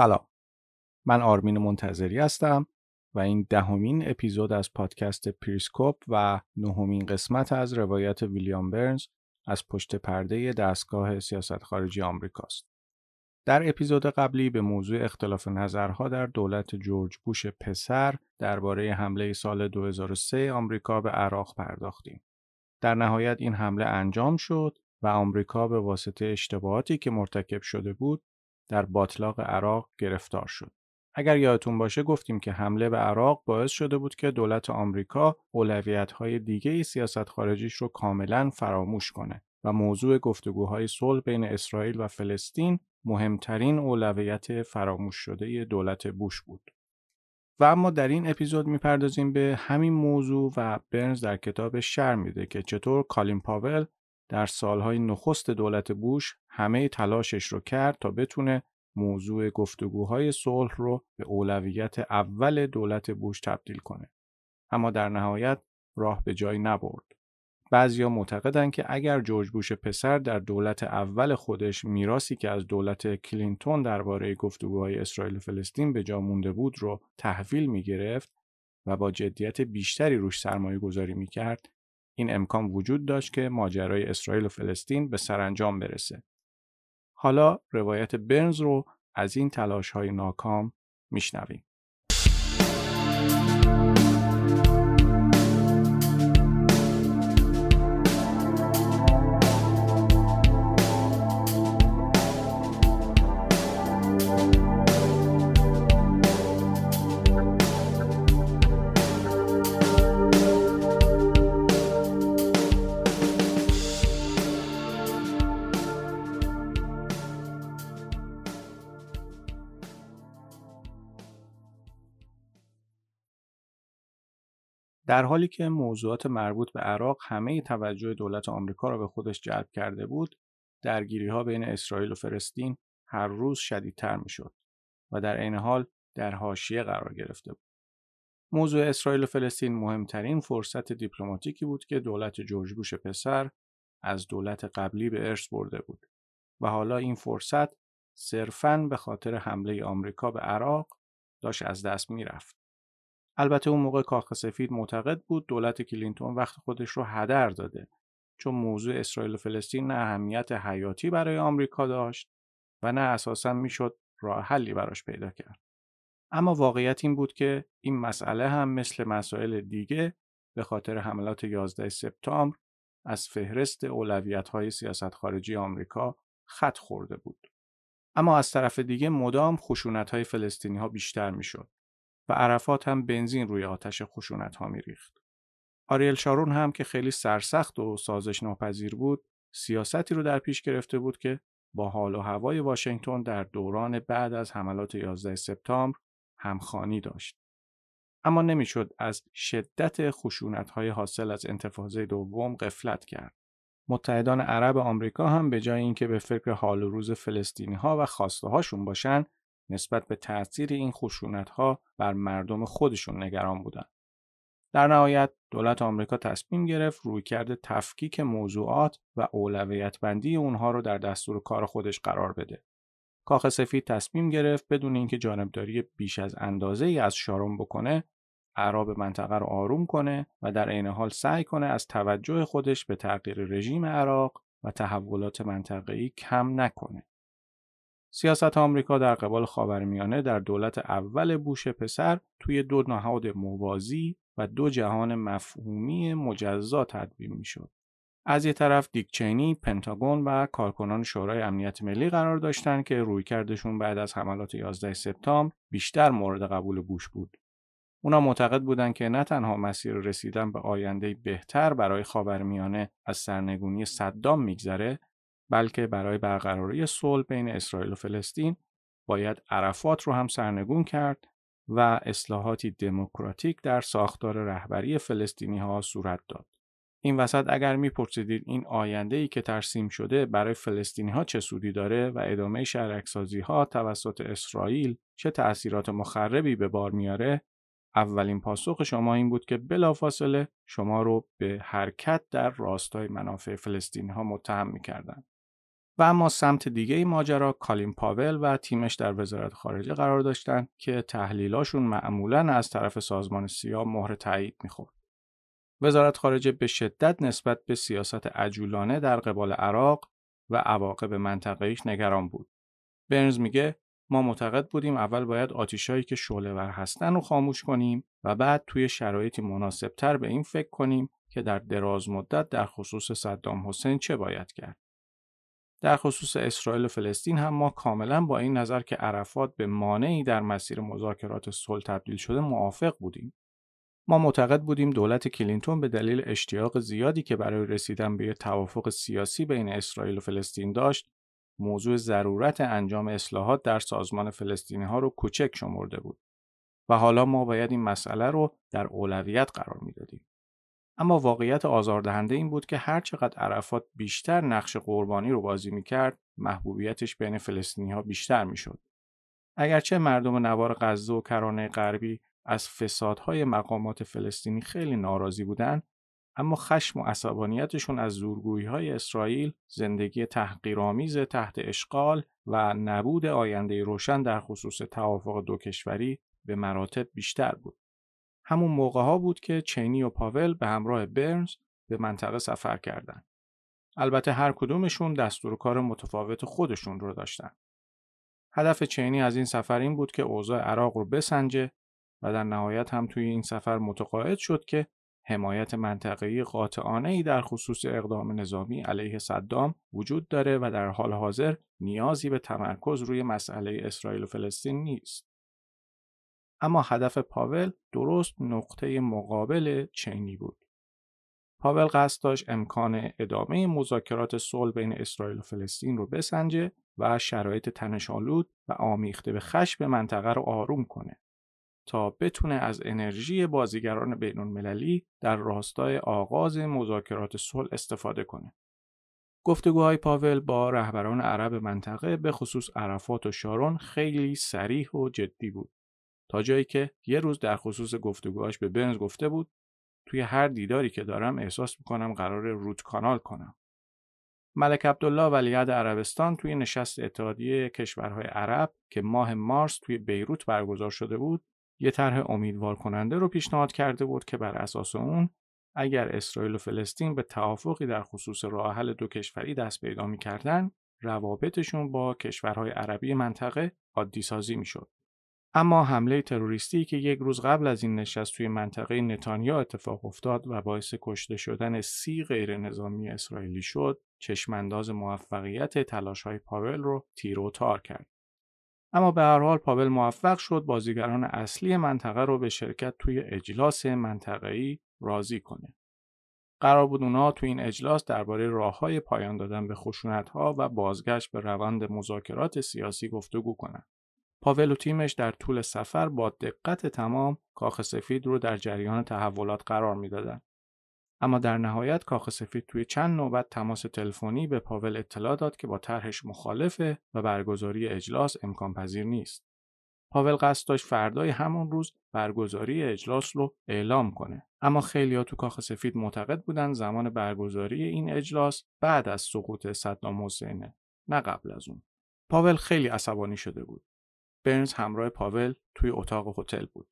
سلام من آرمین منتظری هستم و این دهمین اپیزود از پادکست پریسکوپ و نهمین قسمت از روایت ویلیام برنز از پشت پرده دستگاه سیاست خارجی آمریکاست. در اپیزود قبلی به موضوع اختلاف نظرها در دولت جورج بوش پسر درباره حمله سال 2003 آمریکا به عراق پرداختیم. در نهایت این حمله انجام شد و آمریکا به واسطه اشتباهاتی که مرتکب شده بود در باطلاق عراق گرفتار شد. اگر یادتون باشه گفتیم که حمله به عراق باعث شده بود که دولت آمریکا اولویت‌های دیگه سیاست خارجیش رو کاملا فراموش کنه و موضوع گفتگوهای صلح بین اسرائیل و فلسطین مهمترین اولویت فراموش شده دولت بوش بود. و اما در این اپیزود می‌پردازیم به همین موضوع و برنز در کتاب شر میده که چطور کالین پاول در سالهای نخست دولت بوش همه تلاشش رو کرد تا بتونه موضوع گفتگوهای صلح رو به اولویت اول دولت بوش تبدیل کنه. اما در نهایت راه به جایی نبرد. بعضیا معتقدند که اگر جورج بوش پسر در دولت اول خودش میراسی که از دولت کلینتون درباره گفتگوهای اسرائیل و فلسطین به جا مونده بود رو تحویل می گرفت و با جدیت بیشتری روش سرمایه گذاری می کرد این امکان وجود داشت که ماجرای اسرائیل و فلسطین به سرانجام برسه. حالا روایت برنز رو از این تلاش های ناکام میشنویم. در حالی که موضوعات مربوط به عراق همه توجه دولت آمریکا را به خودش جلب کرده بود، درگیری ها بین اسرائیل و فلسطین هر روز شدیدتر می‌شد و در عین حال در حاشیه قرار گرفته بود. موضوع اسرائیل و فلسطین مهمترین فرصت دیپلماتیکی بود که دولت جورج بوش پسر از دولت قبلی به ارث برده بود و حالا این فرصت صرفاً به خاطر حمله آمریکا به عراق داشت از دست می‌رفت. البته اون موقع کاخ سفید معتقد بود دولت کلینتون وقت خودش رو هدر داده چون موضوع اسرائیل و فلسطین نه اهمیت حیاتی برای آمریکا داشت و نه اساسا می‌شد راه حلی براش پیدا کرد. اما واقعیت این بود که این مسئله هم مثل مسائل دیگه به خاطر حملات 11 سپتامبر از فهرست اولویت های سیاست خارجی آمریکا خط خورده بود. اما از طرف دیگه مدام خشونت های فلسطینی ها بیشتر می‌شد. و عرفات هم بنزین روی آتش خشونت ها میریخت. آریل شارون هم که خیلی سرسخت و سازش ناپذیر بود، سیاستی رو در پیش گرفته بود که با حال و هوای واشنگتن در دوران بعد از حملات 11 سپتامبر همخانی داشت. اما نمی‌شد از شدت خشونت های حاصل از انتفاضه دوم قفلت کرد. متحدان عرب آمریکا هم به جای اینکه به فکر حال و روز فلسطینی ها و خواسته هاشون باشن نسبت به تاثیر این خشونت ها بر مردم خودشون نگران بودند. در نهایت دولت آمریکا تصمیم گرفت رویکرد تفکیک موضوعات و اولویت بندی اونها رو در دستور کار خودش قرار بده. کاخ سفید تصمیم گرفت بدون اینکه جانبداری بیش از اندازه ای از شارون بکنه عرب منطقه رو آروم کنه و در عین حال سعی کنه از توجه خودش به تغییر رژیم عراق و تحولات منطقه‌ای کم نکنه. سیاست آمریکا در قبال خاورمیانه در دولت اول بوش پسر توی دو نهاد موازی و دو جهان مفهومی مجزا تدوین می‌شد. از یه طرف دیک چینی، پنتاگون و کارکنان شورای امنیت ملی قرار داشتن که رویکردشون بعد از حملات 11 سپتامبر بیشتر مورد قبول بوش بود. اونا معتقد بودند که نه تنها مسیر رسیدن به آینده بهتر برای خاورمیانه از سرنگونی صدام میگذره بلکه برای برقراری صلح بین اسرائیل و فلسطین باید عرفات رو هم سرنگون کرد و اصلاحاتی دموکراتیک در ساختار رهبری فلسطینی ها صورت داد. این وسط اگر میپرسیدید این آینده ای که ترسیم شده برای فلسطینی ها چه سودی داره و ادامه شهرکسازی ها توسط اسرائیل چه تأثیرات مخربی به بار میاره اولین پاسخ شما این بود که بلافاصله شما رو به حرکت در راستای منافع فلسطینی ها متهم می‌کردن. و اما سمت دیگه ماجرا کالین پاول و تیمش در وزارت خارجه قرار داشتن که تحلیلاشون معمولا از طرف سازمان سیاه مهر تایید می‌خورد. وزارت خارجه به شدت نسبت به سیاست عجولانه در قبال عراق و عواقب منطقه‌ایش نگران بود. برنز میگه ما معتقد بودیم اول باید آتیشایی که شعله ور هستن رو خاموش کنیم و بعد توی شرایطی مناسبتر به این فکر کنیم که در دراز مدت در خصوص صدام حسین چه باید کرد. در خصوص اسرائیل و فلسطین هم ما کاملا با این نظر که عرفات به مانعی در مسیر مذاکرات صلح تبدیل شده موافق بودیم. ما معتقد بودیم دولت کلینتون به دلیل اشتیاق زیادی که برای رسیدن به توافق سیاسی بین اسرائیل و فلسطین داشت موضوع ضرورت انجام اصلاحات در سازمان فلسطینی ها رو کوچک شمرده بود و حالا ما باید این مسئله رو در اولویت قرار می‌دادیم. اما واقعیت آزاردهنده این بود که هر چقدر عرفات بیشتر نقش قربانی رو بازی می‌کرد محبوبیتش بین فلسطینی ها بیشتر می‌شد. اگرچه مردم نوار غزه و کرانه غربی از فسادهای مقامات فلسطینی خیلی ناراضی بودند اما خشم و عصبانیتشون از زورگویی های اسرائیل زندگی تحقیرآمیز تحت اشغال و نبود آینده روشن در خصوص توافق دو کشوری به مراتب بیشتر بود. همون موقع ها بود که چینی و پاول به همراه برنز به منطقه سفر کردند. البته هر کدومشون دستور کار متفاوت خودشون رو داشتن. هدف چینی از این سفر این بود که اوضاع عراق رو بسنجه و در نهایت هم توی این سفر متقاعد شد که حمایت منطقه‌ای قاطعانه ای در خصوص اقدام نظامی علیه صدام وجود داره و در حال حاضر نیازی به تمرکز روی مسئله اسرائیل و فلسطین نیست. اما هدف پاول درست نقطه مقابل چینی بود. پاول قصد داشت امکان ادامه مذاکرات صلح بین اسرائیل و فلسطین رو بسنجه و شرایط تنشالود و آمیخته به خشم منطقه رو آروم کنه. تا بتونه از انرژی بازیگران بین المللی در راستای آغاز مذاکرات صلح استفاده کنه. گفتگوهای پاول با رهبران عرب منطقه به خصوص عرفات و شارون خیلی سریح و جدی بود. تا جایی که یه روز در خصوص گفتگوهاش به برنز گفته بود توی هر دیداری که دارم احساس می‌کنم قرار رود کانال کنم. ملک عبدالله ولیعهد عربستان توی نشست اتحادیه کشورهای عرب که ماه مارس توی بیروت برگزار شده بود یه طرح امیدوار کننده رو پیشنهاد کرده بود که بر اساس اون اگر اسرائیل و فلسطین به توافقی در خصوص راه حل دو کشوری دست پیدا می‌کردن روابطشون با کشورهای عربی منطقه عادی سازی می‌شد. اما حمله تروریستی که یک روز قبل از این نشست توی منطقه نتانیا اتفاق افتاد و باعث کشته شدن سی غیر نظامی اسرائیلی شد، چشمانداز موفقیت تلاش های پاول رو تیر تار کرد. اما به هر حال پاول موفق شد بازیگران اصلی منطقه رو به شرکت توی اجلاس منطقه‌ای راضی کنه. قرار بود اونا توی این اجلاس درباره راههای پایان دادن به خشونت‌ها و بازگشت به روند مذاکرات سیاسی گفتگو کنند. پاول و تیمش در طول سفر با دقت تمام کاخ سفید رو در جریان تحولات قرار می‌دادند. اما در نهایت کاخ سفید توی چند نوبت تماس تلفنی به پاول اطلاع داد که با طرحش مخالفه و برگزاری اجلاس امکان پذیر نیست. پاول قصد داشت فردای همون روز برگزاری اجلاس رو اعلام کنه اما خیلی تو کاخ سفید معتقد بودن زمان برگزاری این اجلاس بعد از سقوط صدام حسینه نه قبل از اون پاول خیلی عصبانی شده بود برنز همراه پاول توی اتاق هتل بود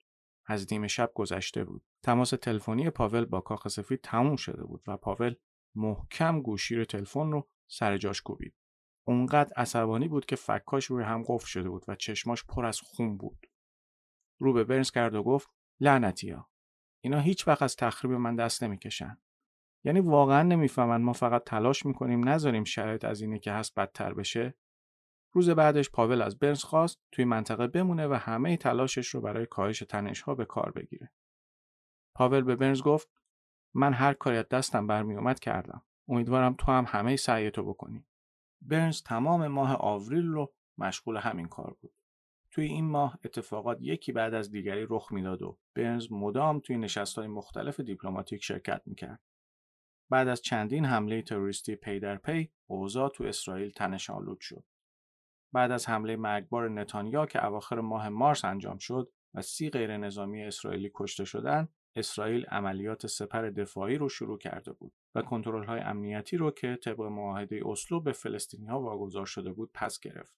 از نیمه شب گذشته بود. تماس تلفنی پاول با کاخ سفید تموم شده بود و پاول محکم گوشی تلفن رو سر جاش کوبید. اونقدر عصبانی بود که فکاش روی هم قفل شده بود و چشماش پر از خون بود. رو به برنز کرد و گفت لعنتیا اینا هیچ وقت از تخریب من دست نمی‌کشن. یعنی واقعا نمی‌فهمن ما فقط تلاش می‌کنیم نذاریم شرایط از اینه که هست بدتر بشه روز بعدش پاول از برنز خواست توی منطقه بمونه و همه تلاشش رو برای کاهش تنش ها به کار بگیره. پاول به برنز گفت من هر کاری از دستم برمی اومد کردم. امیدوارم تو هم همه سعیتو بکنی. برنز تمام ماه آوریل رو مشغول همین کار بود. توی این ماه اتفاقات یکی بعد از دیگری رخ می‌داد و برنز مدام توی نشستهای مختلف دیپلماتیک شرکت می‌کرد. بعد از چندین حمله تروریستی پی در پی اوضاع تو اسرائیل تنش آلود شد. بعد از حمله مرگبار نتانیا که اواخر ماه مارس انجام شد و سی غیر نظامی اسرائیلی کشته شدند، اسرائیل عملیات سپر دفاعی رو شروع کرده بود و کنترل های امنیتی رو که طبق معاهده اسلو به فلسطینی ها واگذار شده بود پس گرفت.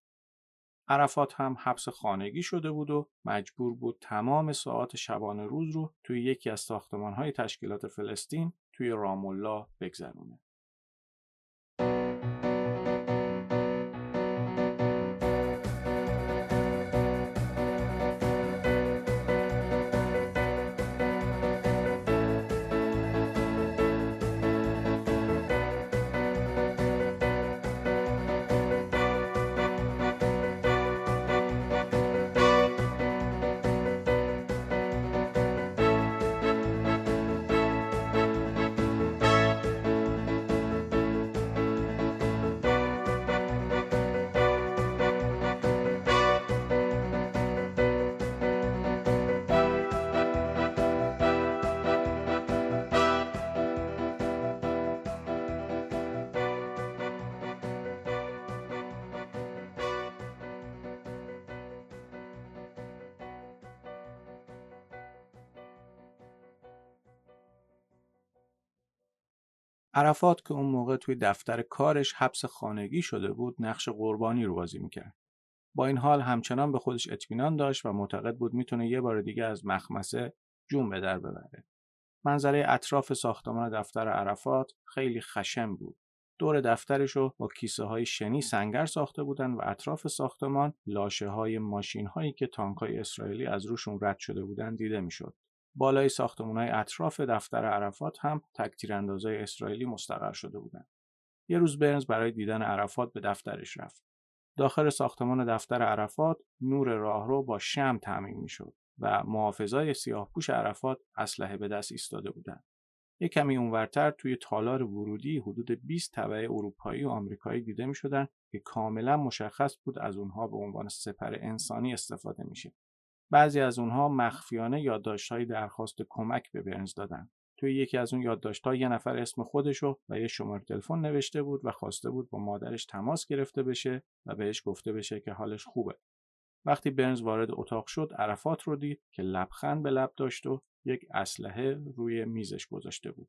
عرفات هم حبس خانگی شده بود و مجبور بود تمام ساعات شبانه روز رو توی یکی از ساختمان های تشکیلات فلسطین توی رام الله بگذرونه. عرفات که اون موقع توی دفتر کارش حبس خانگی شده بود نقش قربانی رو بازی می‌کرد. با این حال همچنان به خودش اطمینان داشت و معتقد بود می‌تونه یه بار دیگه از مخمسه جون به در ببره. منظره اطراف ساختمان دفتر عرفات خیلی خشم بود. دور دفترش رو با کیسه های شنی سنگر ساخته بودن و اطراف ساختمان لاشه های ماشین هایی که تانک های اسرائیلی از روشون رد شده بودن دیده می‌شد. بالای های اطراف دفتر عرفات هم تکتیراندازای اسرائیلی مستقر شده بودند. یه روز برنز برای دیدن عرفات به دفترش رفت. داخل ساختمان دفتر عرفات نور راهرو با شم تعمین می‌شد و محافظای سیاهپوش عرفات اسلحه به دست ایستاده بودند. یک کمی اونورتر توی تالار ورودی حدود 20 طبعه اروپایی و آمریکایی دیده می که کاملا مشخص بود از اونها به عنوان سپر انسانی استفاده میشه. بعضی از اونها مخفیانه یادداشت‌های درخواست کمک به برنز دادن. توی یکی از اون یادداشت‌ها یه نفر اسم خودشو و یه شماره تلفن نوشته بود و خواسته بود با مادرش تماس گرفته بشه و بهش گفته بشه که حالش خوبه. وقتی برنز وارد اتاق شد عرفات رو دید که لبخند به لب داشت و یک اسلحه روی میزش گذاشته بود.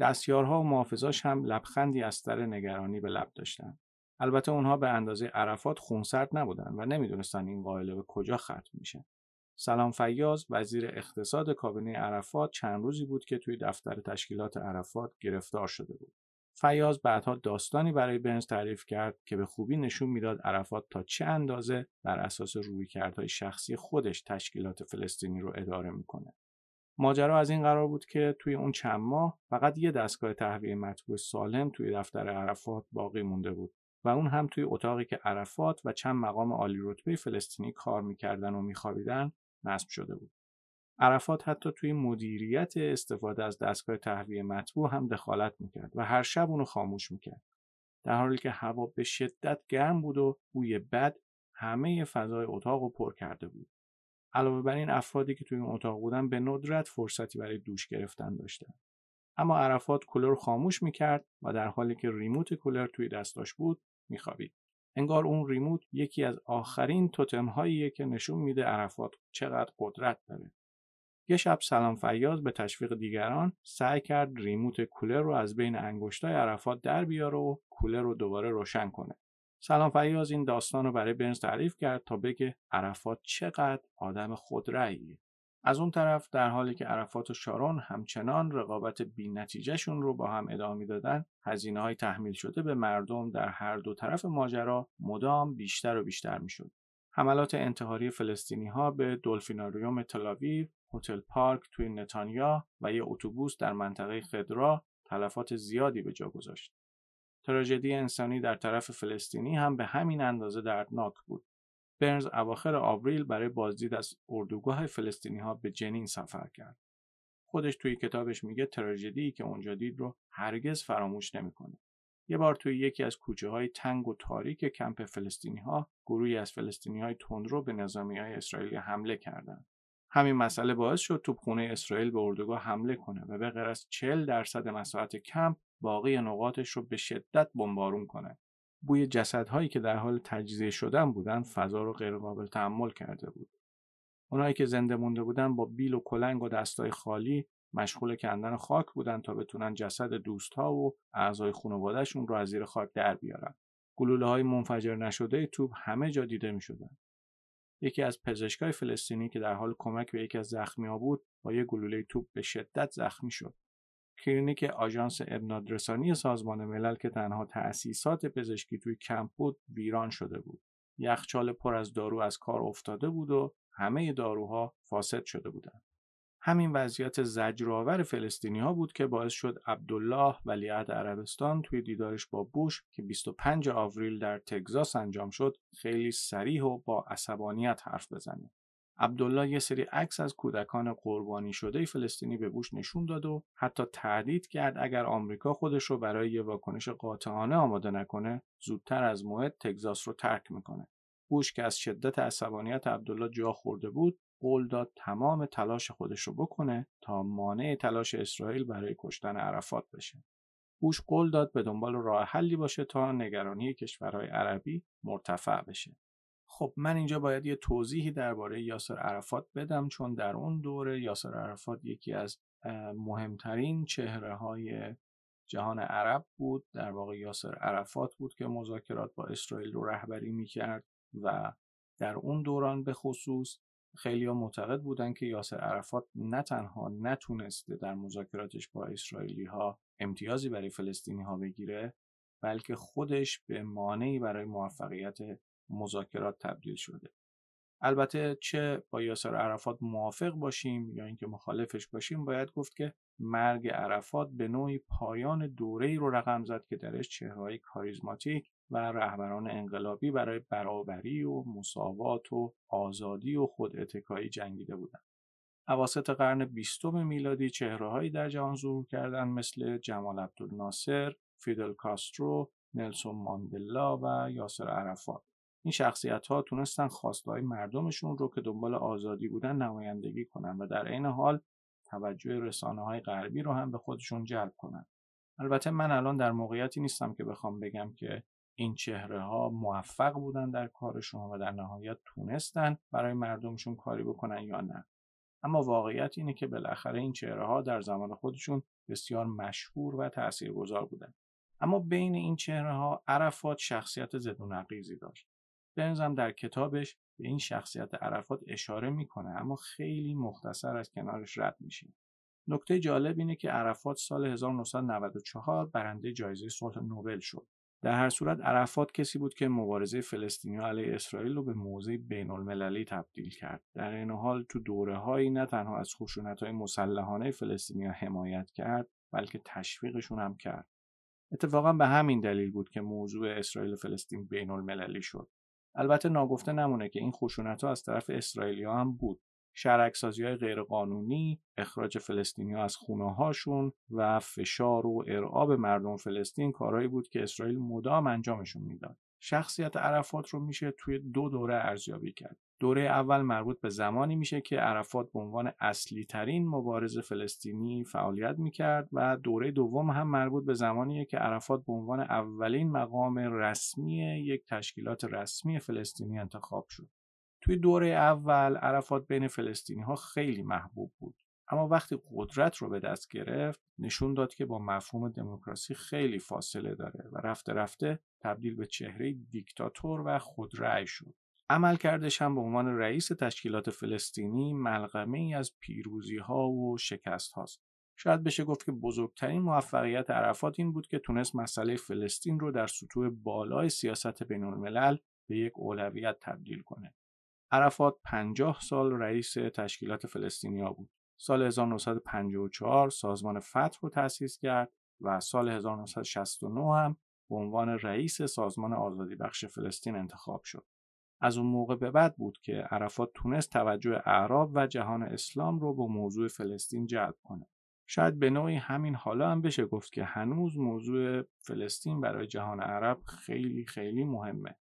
دستیارها و محافظاش هم لبخندی از سر نگرانی به لب داشتن. البته اونها به اندازه عرفات خونسرد نبودن و نمی‌دونستن این قائله به کجا ختم میشه. سلام فیاض وزیر اقتصاد کابینه عرفات چند روزی بود که توی دفتر تشکیلات عرفات گرفتار شده بود. فیاض بعدها داستانی برای برنز تعریف کرد که به خوبی نشون می‌داد عرفات تا چه اندازه بر اساس رویکردهای شخصی خودش تشکیلات فلسطینی رو اداره می‌کنه. ماجرا از این قرار بود که توی اون چند ماه فقط یه دستگاه تهویه مطبوع سالم توی دفتر عرفات باقی مونده بود و اون هم توی اتاقی که عرفات و چند مقام عالی رتبه فلسطینی کار می‌کردن و میخوابیدن نصب شده بود. عرفات حتی توی مدیریت استفاده از دستگاه تهویه مطبوع هم دخالت می‌کرد و هر شب اونو خاموش می‌کرد. در حالی که هوا به شدت گرم بود و بوی بد همه فضای اتاق رو پر کرده بود. علاوه بر این افرادی که توی اون اتاق بودن به ندرت فرصتی برای دوش گرفتن داشتن. اما عرفات کولر خاموش می‌کرد و در حالی که ریموت کولر توی دستاش بود میخوابید. انگار اون ریموت یکی از آخرین توتم هاییه که نشون میده عرفات چقدر قدرت داره. یه شب سلام فیاض به تشویق دیگران سعی کرد ریموت کولر رو از بین انگشتای عرفات در بیاره و کولر رو دوباره روشن کنه. سلام فیاض این داستان رو برای برنز تعریف کرد تا بگه عرفات چقدر آدم خودرأیه. از اون طرف در حالی که عرفات و شارون همچنان رقابت بی نتیجهشون رو با هم ادامه دادن هزینه های تحمیل شده به مردم در هر دو طرف ماجرا مدام بیشتر و بیشتر می‌شد. حملات انتحاری فلسطینی ها به دلفیناریوم تلاویو، هتل پارک توی نتانیا و یه اتوبوس در منطقه خدرا تلفات زیادی به جا گذاشت. تراژدی انسانی در طرف فلسطینی هم به همین اندازه دردناک بود. برنز اواخر آوریل برای بازدید از اردوگاه فلسطینی ها به جنین سفر کرد. خودش توی کتابش میگه تراژدی که اونجا دید رو هرگز فراموش نمی‌کنه. یه بار توی یکی از کوچه های تنگ و تاریک کمپ فلسطینی ها گروهی از فلسطینی های تندرو به نظامی های اسرائیلی حمله کردند. همین مسئله باعث شد توپخونه اسرائیل به اردوگاه حمله کنه و به غیر از 40 درصد مساحت کمپ باقی نقاطش رو به شدت بمبارون کنه. بوی جسدهایی که در حال تجزیه شدن بودن فضا رو غیرقابل تحمل کرده بود. اونایی که زنده مونده بودن با بیل و کلنگ و دستای خالی مشغول کندن خاک بودن تا بتونن جسد دوستها و اعضای خانوادهشون رو از زیر خاک در بیارن. گلوله های منفجر نشده توپ همه جا دیده می شدن. یکی از پزشکای فلسطینی که در حال کمک به یکی از ها بود با یک گلوله توپ به شدت زخمی شد. کلینیک آژانس ابنادرسانی سازمان ملل که تنها تأسیسات پزشکی توی کمپ بود ویران شده بود. یخچال پر از دارو از کار افتاده بود و همه داروها فاسد شده بودند. همین وضعیت زجرآور فلسطینی ها بود که باعث شد عبدالله ولیعهد عربستان توی دیدارش با بوش که 25 آوریل در تگزاس انجام شد خیلی سریح و با عصبانیت حرف بزنه. عبدالله یه سری عکس از کودکان قربانی شده فلسطینی به بوش نشون داد و حتی تهدید کرد اگر آمریکا خودش رو برای یه واکنش قاطعانه آماده نکنه زودتر از موعد تگزاس رو ترک می‌کنه. بوش که از شدت عصبانیت عبدالله جا خورده بود قول داد تمام تلاش خودش رو بکنه تا مانع تلاش اسرائیل برای کشتن عرفات بشه. بوش قول داد به دنبال راه حلی باشه تا نگرانی کشورهای عربی مرتفع بشه. خب من اینجا باید یه توضیحی درباره یاسر عرفات بدم چون در اون دوره یاسر عرفات یکی از مهمترین چهره های جهان عرب بود. در واقع یاسر عرفات بود که مذاکرات با اسرائیل رو رهبری می‌کرد و در اون دوران به خصوص خیلی ها معتقد بودن که یاسر عرفات نه تنها نتونسته در مذاکراتش با اسرائیلی ها امتیازی برای فلسطینی ها بگیره بلکه خودش به مانعی برای موفقیت مذاکرات تبدیل شده البته چه با یاسر عرفات موافق باشیم یا اینکه مخالفش باشیم باید گفت که مرگ عرفات به نوعی پایان دوره‌ای رو رقم زد که درش چهره‌های کاریزماتیک و رهبران انقلابی برای برابری و مساوات و آزادی و خود اتکایی جنگیده بودند. اواسط قرن بیستم میلادی چهرههایی در جهان ظهور کردند مثل جمال عبدالناصر، فیدل کاسترو، نلسون ماندلا و یاسر عرفات. این شخصیت ها تونستن خواستهای مردمشون رو که دنبال آزادی بودن نمایندگی کنن و در عین حال توجه رسانه های غربی رو هم به خودشون جلب کنن. البته من الان در موقعیتی نیستم که بخوام بگم که این چهره ها موفق بودن در کارشون و در نهایت تونستن برای مردمشون کاری بکنن یا نه. اما واقعیت اینه که بالاخره این چهره ها در زمان خودشون بسیار مشهور و تاثیرگذار بودن. اما بین این چهره ها عرفات شخصیت زد نقیزی داشت. بنزم در کتابش به این شخصیت عرفات اشاره می‌کنه اما خیلی مختصر از کنارش رد میشه نکته جالب اینه که عرفات سال 1994 برنده جایزه صلح نوبل شد در هر صورت عرفات کسی بود که مبارزه فلسطینی علیه اسرائیل رو به موضع بین المللی تبدیل کرد. در این حال تو دوره هایی نه تنها از خشونت های مسلحانه فلسطینی حمایت کرد بلکه تشویقشون هم کرد. اتفاقا به همین دلیل بود که موضوع اسرائیل و فلسطین بین المللی شد. البته ناگفته نمونه که این خشونت ها از طرف اسرائیلی ها هم بود. شرکسازی های غیرقانونی، اخراج فلسطینی ها از خونه هاشون و فشار و ارعاب مردم فلسطین کارهایی بود که اسرائیل مدام انجامشون می‌داد. شخصیت عرفات رو میشه توی دو دوره ارزیابی کرد. دوره اول مربوط به زمانی میشه که عرفات به عنوان اصلی ترین مبارز فلسطینی فعالیت می‌کرد و دوره دوم هم مربوط به زمانیه که عرفات به عنوان اولین مقام رسمی یک تشکیلات رسمی فلسطینی انتخاب شد. توی دوره اول عرفات بین فلسطینی ها خیلی محبوب بود اما وقتی قدرت رو به دست گرفت نشون داد که با مفهوم دموکراسی خیلی فاصله داره و رفته رفته تبدیل به چهره دیکتاتور و خودرأی شد عملکردش هم به عنوان رئیس تشکیلات فلسطینی ملغمه ای از پیروزی ها و شکست هاست شاید بشه گفت که بزرگترین موفقیت عرفات این بود که تونست مسئله فلسطین رو در سطوح بالای سیاست بین الملل به یک اولویت تبدیل کنه. عرفات 50 سال رئیس تشکیلات فلسطینیا بود. سال 1954 سازمان فتح رو تأسیس کرد و سال 1969 هم به عنوان رئیس سازمان آزادی بخش فلسطین انتخاب شد. از اون موقع به بعد بود که عرفات تونست توجه اعراب و جهان اسلام رو به موضوع فلسطین جلب کنه. شاید به نوعی همین حالا هم بشه گفت که هنوز موضوع فلسطین برای جهان عرب خیلی خیلی مهمه.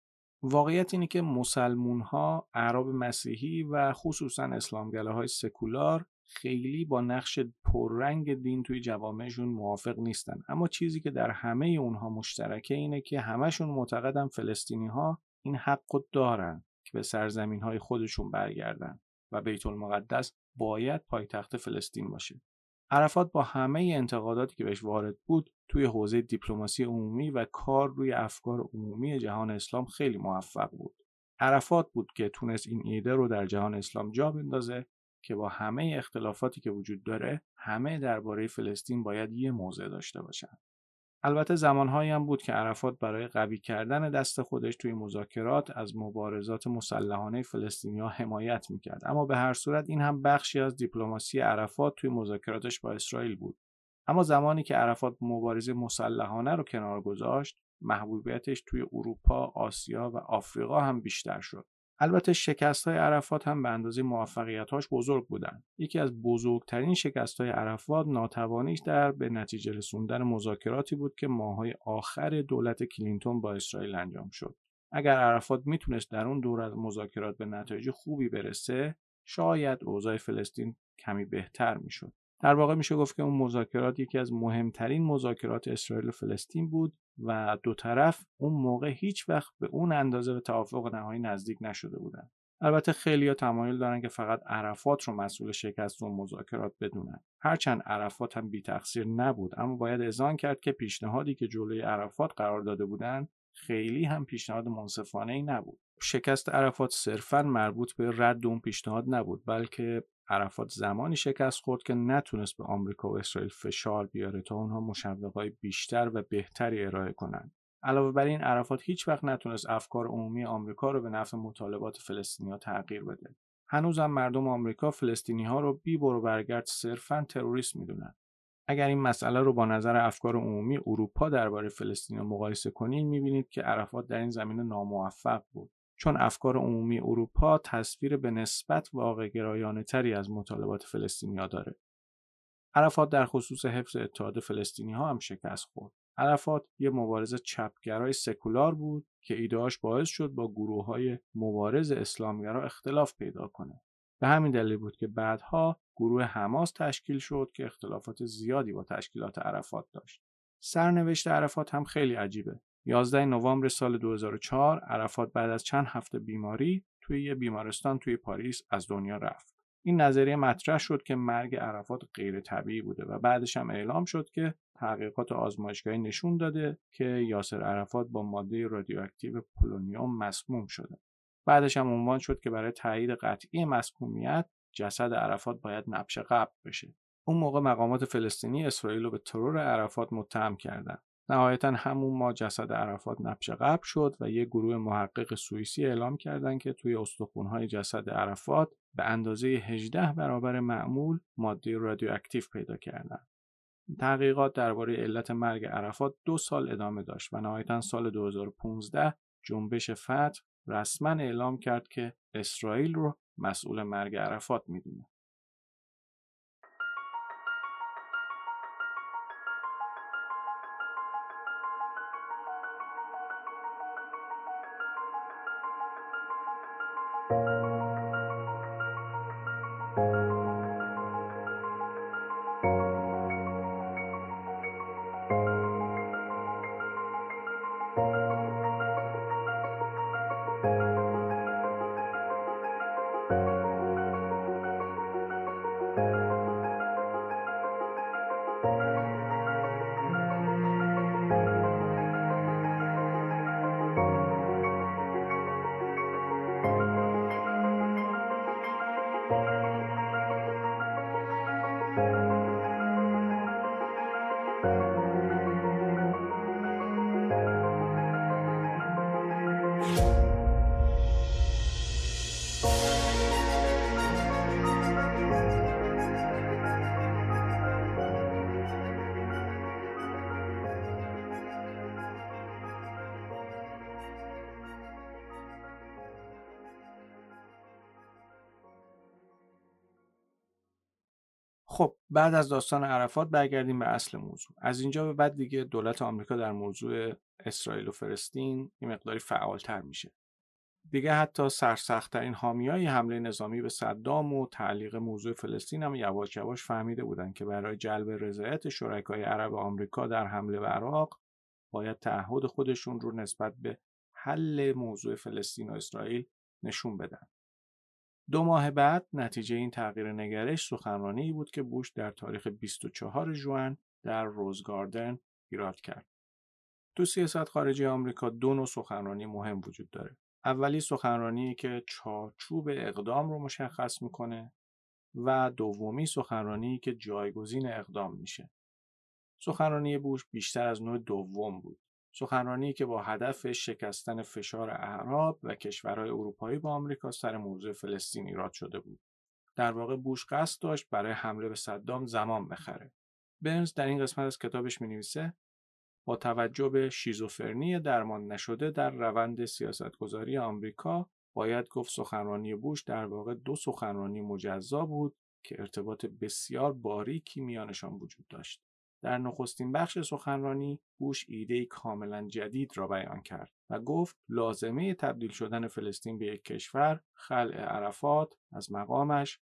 واقعیت اینه که مسلمون ها عرب مسیحی و خصوصا اسلامگله های سکولار خیلی با نقش پررنگ دین توی جوامعشون موافق نیستن اما چیزی که در همه اونها مشترکه اینه که همشون معتقدن فلسطینی ها این حق دارن که به سرزمین های خودشون برگردن و بیت المقدس باید پایتخت فلسطین باشه عرفات با همه انتقاداتی که بهش وارد بود توی حوزه دیپلماسی عمومی و کار روی افکار عمومی جهان اسلام خیلی موفق بود. عرفات بود که تونست این ایده رو در جهان اسلام جا بندازه که با همه اختلافاتی که وجود داره همه درباره فلسطین باید یه موضع داشته باشن. البته زمانهایی هم بود که عرفات برای قوی کردن دست خودش توی مذاکرات از مبارزات مسلحانه فلسطینیا حمایت می‌کرد اما به هر صورت این هم بخشی از دیپلماسی عرفات توی مذاکراتش با اسرائیل بود اما زمانی که عرفات مبارزه مسلحانه رو کنار گذاشت محبوبیتش توی اروپا، آسیا و آفریقا هم بیشتر شد. البته شکست های عرفات هم به اندازه موفقیتاش بزرگ بودند. یکی از بزرگترین شکست های عرفات ناتوانیش در به نتیجه رسوندن مذاکراتی بود که ماهای آخر دولت کلینتون با اسرائیل انجام شد. اگر عرفات می‌تونست در اون دور از مذاکرات به نتایج خوبی برسه، شاید اوضاع فلسطین کمی بهتر می‌شد. در واقع میشه گفت که اون مذاکرات یکی از مهمترین مذاکرات اسرائیل و فلسطین بود و دو طرف اون موقع هیچ وقت به اون اندازه به توافق نهایی نزدیک نشده بودن. البته خیلی ها تمایل دارن که فقط عرفات رو مسئول شکست اون مذاکرات بدونن. هرچند عرفات هم بی تقصیر نبود اما باید ازان کرد که پیشنهادی که جلوی عرفات قرار داده بودن خیلی هم پیشنهاد منصفانه ای نبود. شکست عرفات صرفا مربوط به رد اون پیشنهاد نبود بلکه عرفات زمانی شکست خورد که نتونست به آمریکا و اسرائیل فشار بیاره تا اونها مشوقهای بیشتر و بهتری ارائه کنند. علاوه بر این عرفات هیچ وقت نتونست افکار عمومی آمریکا رو به نفع مطالبات فلسطینیا تغییر بده. هنوزم مردم آمریکا فلسطینی ها رو بی برو برگرد صرفا تروریست می‌دونن. اگر این مسئله رو با نظر افکار عمومی اروپا درباره فلسطین مقایسه کنید می‌بینید که عرفات در این زمینه ناموفق بود. چون افکار عمومی اروپا تصویر به نسبت واقع گرایانه تری از مطالبات فلسطینیا داره. عرفات در خصوص حفظ اتحاد فلسطینی ها هم شکست خورد. عرفات یه مبارز چپگرای سکولار بود که ایدهاش باعث شد با گروه های مبارز اسلامگرا اختلاف پیدا کنه. به همین دلیل بود که بعدها گروه حماس تشکیل شد که اختلافات زیادی با تشکیلات عرفات داشت. سرنوشت عرفات هم خیلی عجیبه. 11 نوامبر سال 2004 عرفات بعد از چند هفته بیماری توی یه بیمارستان توی پاریس از دنیا رفت. این نظریه مطرح شد که مرگ عرفات غیر طبیعی بوده و بعدش هم اعلام شد که تحقیقات آزمایشگاهی نشون داده که یاسر عرفات با ماده رادیواکتیو پولونیوم مسموم شده. بعدش هم عنوان شد که برای تایید قطعی مسمومیت جسد عرفات باید نبش قبل بشه. اون موقع مقامات فلسطینی اسرائیل رو به ترور عرفات متهم کردند. نهایتا همون ما جسد عرفات نبش قبل شد و یک گروه محقق سوئیسی اعلام کردند که توی استخونهای جسد عرفات به اندازه 18 برابر معمول ماده رادیواکتیو پیدا کردند. تحقیقات درباره علت مرگ عرفات دو سال ادامه داشت و نهایتا سال 2015 جنبش فتح رسما اعلام کرد که اسرائیل رو مسئول مرگ عرفات می‌دونه. خب بعد از داستان عرفات برگردیم به اصل موضوع از اینجا به بعد دیگه دولت آمریکا در موضوع اسرائیل و فلسطین یه مقداری فعالتر میشه دیگه حتی سرسختترین حامیای حمله نظامی به صدام و تعلیق موضوع فلسطین هم یواش یواش فهمیده بودند که برای جلب رضایت شرکای عرب آمریکا در حمله به عراق باید تعهد خودشون رو نسبت به حل موضوع فلسطین و اسرائیل نشون بدن. دو ماه بعد نتیجه این تغییر نگرش سخنرانی بود که بوش در تاریخ 24 ژوئن در روزگاردن ایراد کرد. تو سیاست خارجی آمریکا دو نوع سخنرانی مهم وجود داره. اولی سخنرانی که چارچوب اقدام رو مشخص می‌کنه و دومی سخنرانی که جایگزین اقدام میشه. سخنرانی بوش بیشتر از نوع دوم بود. سخنرانی که با هدف شکستن فشار اعراب و کشورهای اروپایی با آمریکا سر موضوع فلسطین ایراد شده بود. در واقع بوش قصد داشت برای حمله به صدام زمان بخره. برنز در این قسمت از کتابش می نویسه با توجه به شیزوفرنی درمان نشده در روند سیاستگذاری آمریکا باید گفت سخنرانی بوش در واقع دو سخنرانی مجزا بود که ارتباط بسیار باریکی میانشان وجود داشت. در نخستین بخش سخنرانی بوش ایده کاملا جدید را بیان کرد و گفت لازمه تبدیل شدن فلسطین به یک کشور خلع عرفات از مقامش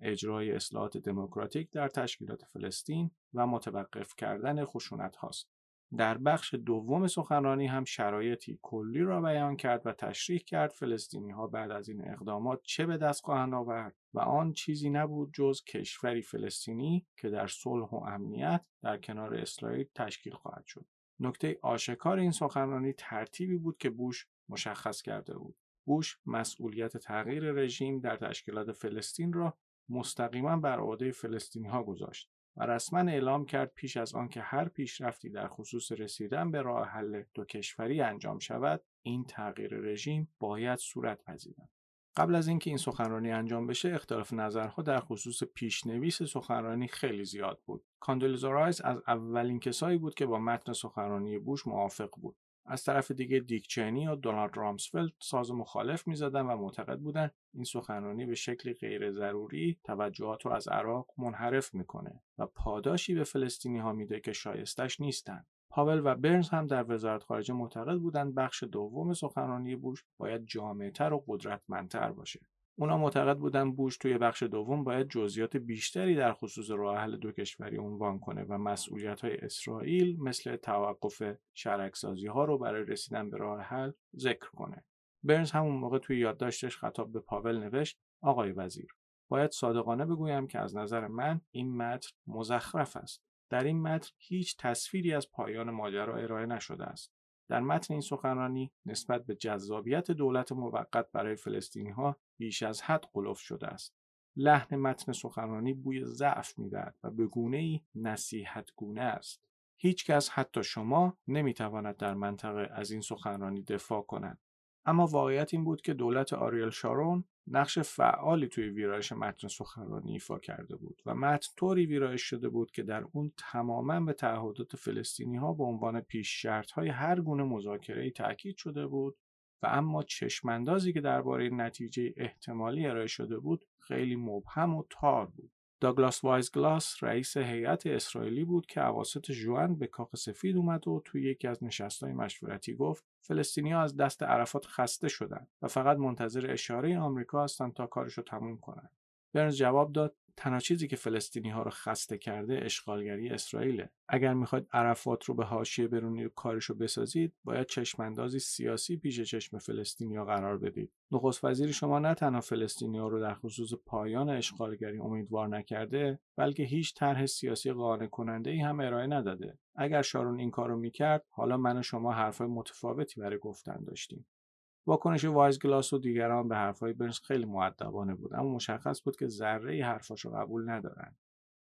اجرای اصلاحات دموکراتیک در تشکیلات فلسطین و متوقف کردن خشونت هاست. در بخش دوم سخنرانی هم شرایطی کلی را بیان کرد و تشریح کرد فلسطینی ها بعد از این اقدامات چه به دست خواهند آورد و آن چیزی نبود جز کشوری فلسطینی که در صلح و امنیت در کنار اسرائیل تشکیل خواهد شد. نکته آشکار این سخنرانی ترتیبی بود که بوش مشخص کرده بود. بوش مسئولیت تغییر رژیم در تشکیلات فلسطین را مستقیما بر عهده فلسطینی ها گذاشت. و رسما اعلام کرد پیش از آنکه هر پیشرفتی در خصوص رسیدن به راه حل دو کشوری انجام شود این تغییر رژیم باید صورت پذیرد قبل از اینکه این سخنرانی انجام بشه اختلاف نظرها در خصوص پیشنویس سخنرانی خیلی زیاد بود کاندولیزا رایز از اولین کسایی بود که با متن سخنرانی بوش موافق بود از طرف دیگه دیک چینی و دونالد رامسفلد ساز مخالف می‌زدن و معتقد بودند این سخنرانی به شکلی غیر ضروری توجهات رو از عراق منحرف می‌کنه و پاداشی به فلسطینی ها میده که شایستش نیستند. پاول و برنز هم در وزارت خارجه معتقد بودند بخش دوم سخنرانی بوش باید جامعتر و قدرتمندتر باشه. اونا معتقد بودن بوش توی بخش دوم باید جزئیات بیشتری در خصوص راه حل دو کشوری عنوان کنه و مسئولیت های اسرائیل مثل توقف شرکسازی ها رو برای رسیدن به راه حل ذکر کنه. برنز همون موقع توی یادداشتش خطاب به پاول نوشت آقای وزیر باید صادقانه بگویم که از نظر من این متن مزخرف است. در این متن هیچ تصویری از پایان ماجرا ارائه نشده است. در متن این سخنرانی نسبت به جذابیت دولت موقت برای فلسطینی ها بیش از حد قلوف شده است. لحن متن سخنرانی بوی ضعف می‌دهد و به گونه ای نصیحت گونه است. هیچ کس حتی شما نمی‌تواند در منطقه از این سخنرانی دفاع کند. اما واقعیت این بود که دولت آریل شارون نقش فعالی توی ویرایش متن سخنرانی ایفا کرده بود و متن طوری ویرایش شده بود که در اون تماما به تعهدات فلسطینی ها به عنوان پیش شرط های هر گونه مذاکره تاکید شده بود و اما چشماندازی که درباره نتیجه احتمالی ارائه شده بود خیلی مبهم و تار بود. دوو وایزگلاس رئیس هیئت اسرائیلی بود که اواسط ژوئن به کاخ سفید اومد و توی یکی از نشستهای مشورتی گفت ها از دست عرفات خسته شدند و فقط منتظر اشاره آمریکا هستند تا کارشو تموم کنند. برنز جواب داد تنها چیزی که فلسطینی ها رو خسته کرده اشغالگری اسرائیله. اگر می‌خواید عرفات رو به حاشیه برونید و کارش رو بسازید باید چشماندازی سیاسی پیش چشم فلسطینی ها قرار بدید. نخست وزیر شما نه تنها فلسطینی ها رو در خصوص پایان اشغالگری امیدوار نکرده بلکه هیچ طرح سیاسی قانع کننده ای هم ارائه نداده. اگر شارون این کارو می‌کرد حالا من و شما حرفای متفاوتی برای گفتن داشتیم. واکنش گلاس و دیگران به حرفهای برنز خیلی معدبانه بود اما مشخص بود که ذره حرفاش رو قبول ندارند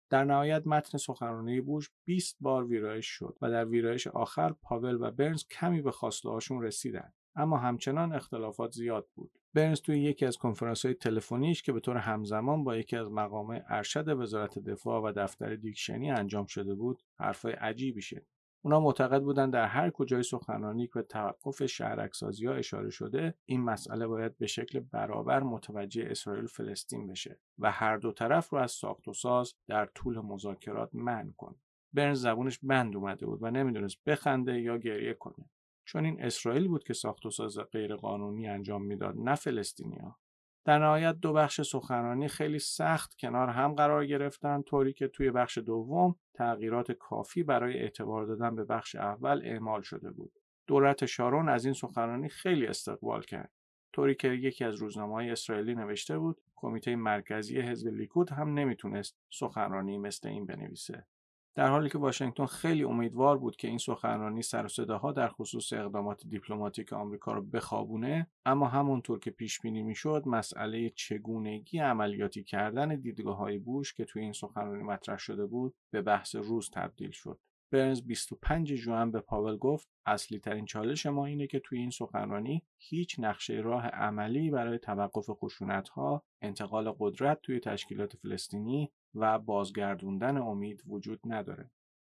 در نهایت متن سخنرانی بوش 20 بار ویرایش شد و در ویرایش آخر پاول و برنز کمی به خواسته هاشون رسیدند اما همچنان اختلافات زیاد بود. برنز توی یکی از کنفرانس های تلفنیش که به طور همزمان با یکی از مقامه ارشد وزارت دفاع و دفتر دیکشنی انجام شده بود حرفای عجیبی شد اونا معتقد بودن در هر کجای سخنرانی که توقف شهرکسازی ها اشاره شده این مسئله باید به شکل برابر متوجه اسرائیل فلسطین بشه و هر دو طرف رو از ساخت و ساز در طول مذاکرات منع کنه برنز زبونش بند اومده بود و نمی‌دونست بخنده یا گریه کنه. چون این اسرائیل بود که ساخت و ساز غیرقانونی انجام می‌داد نه فلسطینیا در نهایت دو بخش سخنرانی خیلی سخت کنار هم قرار گرفتن طوری که توی بخش دوم تغییرات کافی برای اعتبار دادن به بخش اول اعمال شده بود. دولت شارون از این سخنرانی خیلی استقبال کرد. طوری که یکی از روزنامه‌های اسرائیلی نوشته بود کمیته مرکزی حزب لیکود هم نمی‌تونست سخنرانی مثل این بنویسه در حالی که واشنگتن خیلی امیدوار بود که این سخنرانی سر و صداها در خصوص اقدامات دیپلماتیک آمریکا رو بخوابونه اما همونطور که پیش بینی می‌شد مسئله چگونگی عملیاتی کردن دیدگاه های بوش که توی این سخنرانی مطرح شده بود به بحث روز تبدیل شد. برنز 25 ژوئن به پاول گفت اصلی ترین چالش ما اینه که توی این سخنرانی هیچ نقشه راه عملی برای توقف خشونت ها، انتقال قدرت توی تشکیلات فلسطینی و بازگردوندن امید وجود نداره.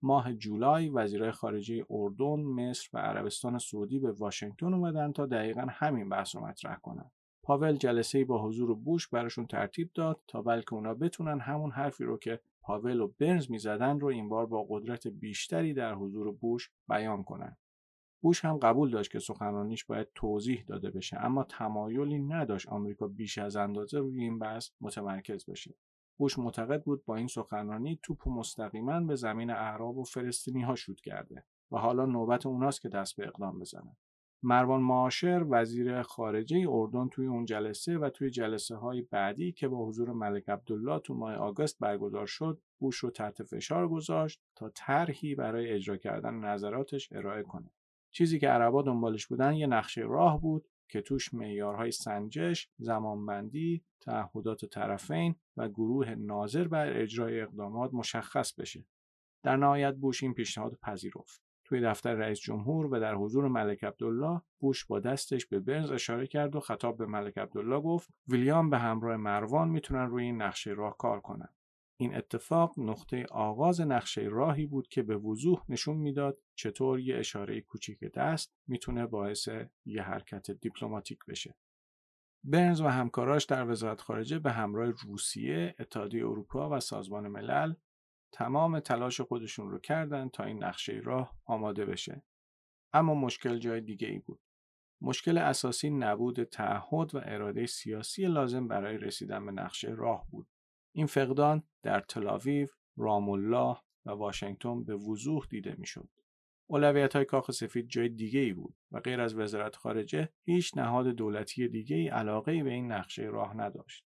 ماه جولای وزیرای خارجه اردن، مصر و عربستان سعودی به واشنگتن اومدن تا دقیقا همین بحث رو مطرح کنن. پاول جلسه با حضور بوش براشون ترتیب داد تا بلکه اونا بتونن همون حرفی رو که پاول و برنز می‌زدن رو این بار با قدرت بیشتری در حضور بوش بیان کنند. بوش هم قبول داشت که سخنرانیش باید توضیح داده بشه اما تمایلی نداشت آمریکا بیش از اندازه روی این بحث متمرکز بشه. بوش معتقد بود با این سخنرانی توپ مستقیما به زمین اعراب و فلسطینی ها شود کرده و حالا نوبت اوناست که دست به اقدام بزنن. مروان معاشر وزیر خارجه اردن توی اون جلسه و توی جلسه های بعدی که با حضور ملک عبدالله تو ماه آگوست برگزار شد بوش رو تحت فشار گذاشت تا طرحی برای اجرا کردن نظراتش ارائه کنه چیزی که عربا دنبالش بودن یه نقشه راه بود که توش معیارهای سنجش، زمانبندی، تعهدات طرفین و گروه ناظر بر اجرای اقدامات مشخص بشه. در نهایت بوش این پیشنهاد پذیرفت. توی دفتر رئیس جمهور و در حضور ملک عبدالله بوش با دستش به برنز اشاره کرد و خطاب به ملک عبدالله گفت ویلیام به همراه مروان می‌تونن روی این نقشه راه کار کنن این اتفاق نقطه آغاز نقشه راهی بود که به وضوح نشون می‌داد چطور یه اشاره کوچیک دست می‌تونه باعث یه حرکت دیپلماتیک بشه. برنز و همکاراش در وزارت خارجه به همراه روسیه، اتحادیه اروپا و سازمان ملل تمام تلاش خودشون رو کردن تا این نقشه راه آماده بشه. اما مشکل جای دیگه ای بود. مشکل اساسی نبود تعهد و اراده سیاسی لازم برای رسیدن به نقشه راه بود. این فقدان در تلاویو، رام الله و واشنگتن به وضوح دیده می‌شد. اولویت های کاخ سفید جای دیگه ای بود و غیر از وزارت خارجه هیچ نهاد دولتی دیگه ای علاقه به این نقشه راه نداشت.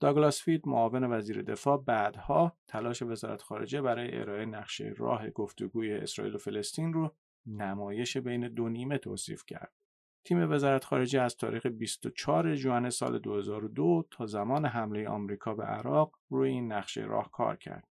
داگلاس فید معاون وزیر دفاع بعدها تلاش وزارت خارجه برای ارائه نقشه راه گفتگوی اسرائیل و فلسطین رو نمایش بین دو نیمه توصیف کرد. تیم وزارت خارجه از تاریخ 24 ژوئن سال 2002 تا زمان حمله آمریکا به عراق روی این نقشه راه کار کرد.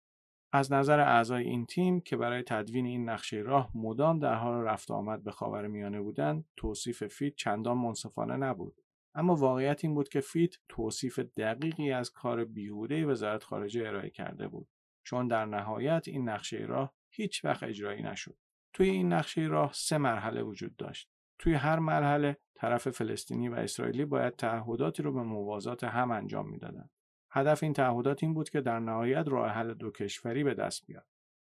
از نظر اعضای این تیم که برای تدوین این نقشه راه مدام در حال رفت آمد به خاور میانه بودند، توصیف فیث چندان منصفانه نبود. اما واقعیت این بود که فیث توصیف دقیقی از کار بیهوده وزارت خارجه ارائه کرده بود چون در نهایت این نقشه راه هیچ وقت اجرایی نشد توی این نقشه راه سه مرحله وجود داشت توی هر مرحله طرف فلسطینی و اسرائیلی باید تعهداتی رو به موازات هم انجام می‌دادند هدف این تعهدات این بود که در نهایت راه حل دو کشوری به دست بیاد.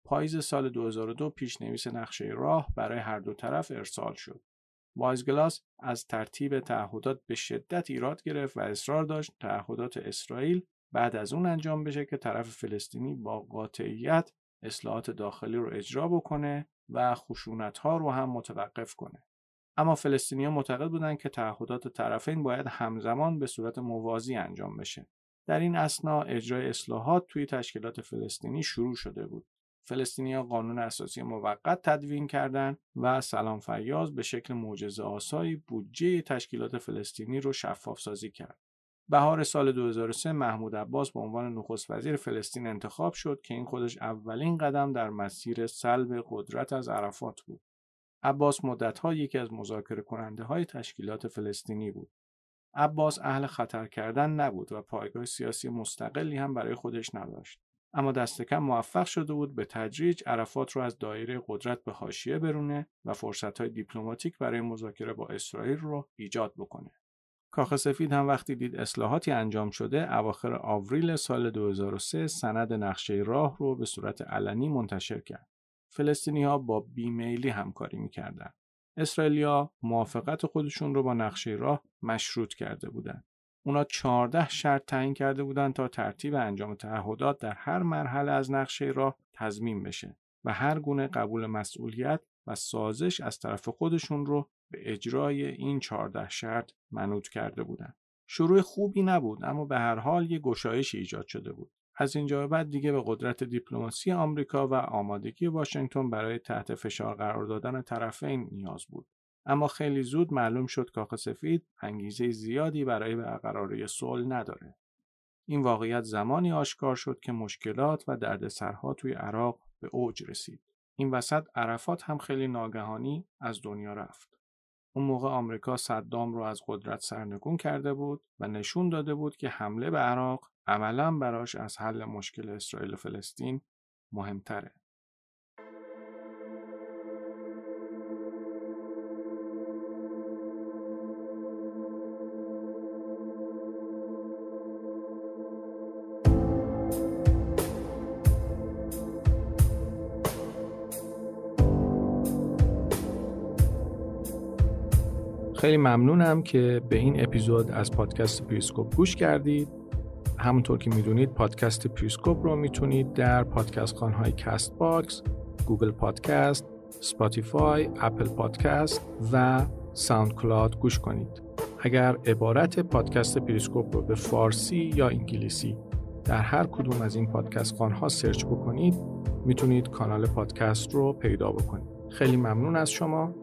پاییز سال 2002 پیشنویس نقشه راه برای هر دو طرف ارسال شد. وایزگلاس از ترتیب تعهدات به شدت ایراد گرفت و اصرار داشت تعهدات اسرائیل بعد از اون انجام بشه که طرف فلسطینی با قاطعیت اصلاحات داخلی رو اجرا بکنه و خشونت ها رو هم متوقف کنه. اما فلسطینی ها معتقد بودند که تعهدات طرفین باید همزمان به صورت موازی انجام بشه. در این اسنا اجرای اصلاحات توی تشکیلات فلسطینی شروع شده بود. فلسطینیا قانون اساسی موقت تدوین کردند و سلام فیاض به شکل معجزه آسایی بودجه تشکیلات فلسطینی رو شفاف سازی کرد. بهار سال 2003 محمود عباس به عنوان نخست وزیر فلسطین انتخاب شد که این خودش اولین قدم در مسیر سلب قدرت از عرفات بود. عباس مدتها یکی از مذاکره کننده های تشکیلات فلسطینی بود. عباس اهل خطر کردن نبود و پایگاه سیاسی مستقلی هم برای خودش نداشت. اما دست کم موفق شده بود به تدریج عرفات رو از دایره قدرت به حاشیه برونه و فرصتهای دیپلماتیک برای مذاکره با اسرائیل رو ایجاد بکنه. کاخ سفید هم وقتی دید اصلاحاتی انجام شده اواخر آوریل سال 2003 سند نقشه راه رو به صورت علنی منتشر کرد. فلسطینی ها با بیمیلی همکاری می‌کردند. اسرائیلیا موافقت خودشون رو با نقشه راه مشروط کرده بودند. اونا 14 شرط تعیین کرده بودند تا ترتیب انجام تعهدات در هر مرحله از نقشه راه تضمین بشه و هر گونه قبول مسئولیت و سازش از طرف خودشون رو به اجرای این 14 شرط منوط کرده بودند. شروع خوبی نبود اما به هر حال یه گشایش ایجاد شده بود. از اینجا به بعد دیگه به قدرت دیپلماسی آمریکا و آمادگی واشنگتن برای تحت فشار قرار دادن طرفین نیاز بود. اما خیلی زود معلوم شد کاخ سفید انگیزه زیادی برای برقراری صلح نداره. این واقعیت زمانی آشکار شد که مشکلات و دردسرها توی عراق به اوج رسید. این وسط عرفات هم خیلی ناگهانی از دنیا رفت. اون موقع آمریکا صدام رو از قدرت سرنگون کرده بود و نشون داده بود که حمله به عراق عملا براش از حل مشکل اسرائیل و فلسطین مهمتره. خیلی ممنونم که به این اپیزود از پادکست پریسکوپ گوش کردید همونطور که می‌دونید پادکست پریسکوپ رو می‌تونید در پادکست خانهای Castbox، Google Podcast، Spotify، Apple Podcast و SoundCloud گوش کنید. اگر عبارت پادکست پریسکوپ رو به فارسی یا انگلیسی در هر کدوم از این پادکست خانها سرچ بکنید می‌تونید کانال پادکست رو پیدا بکنید. خیلی ممنون از شما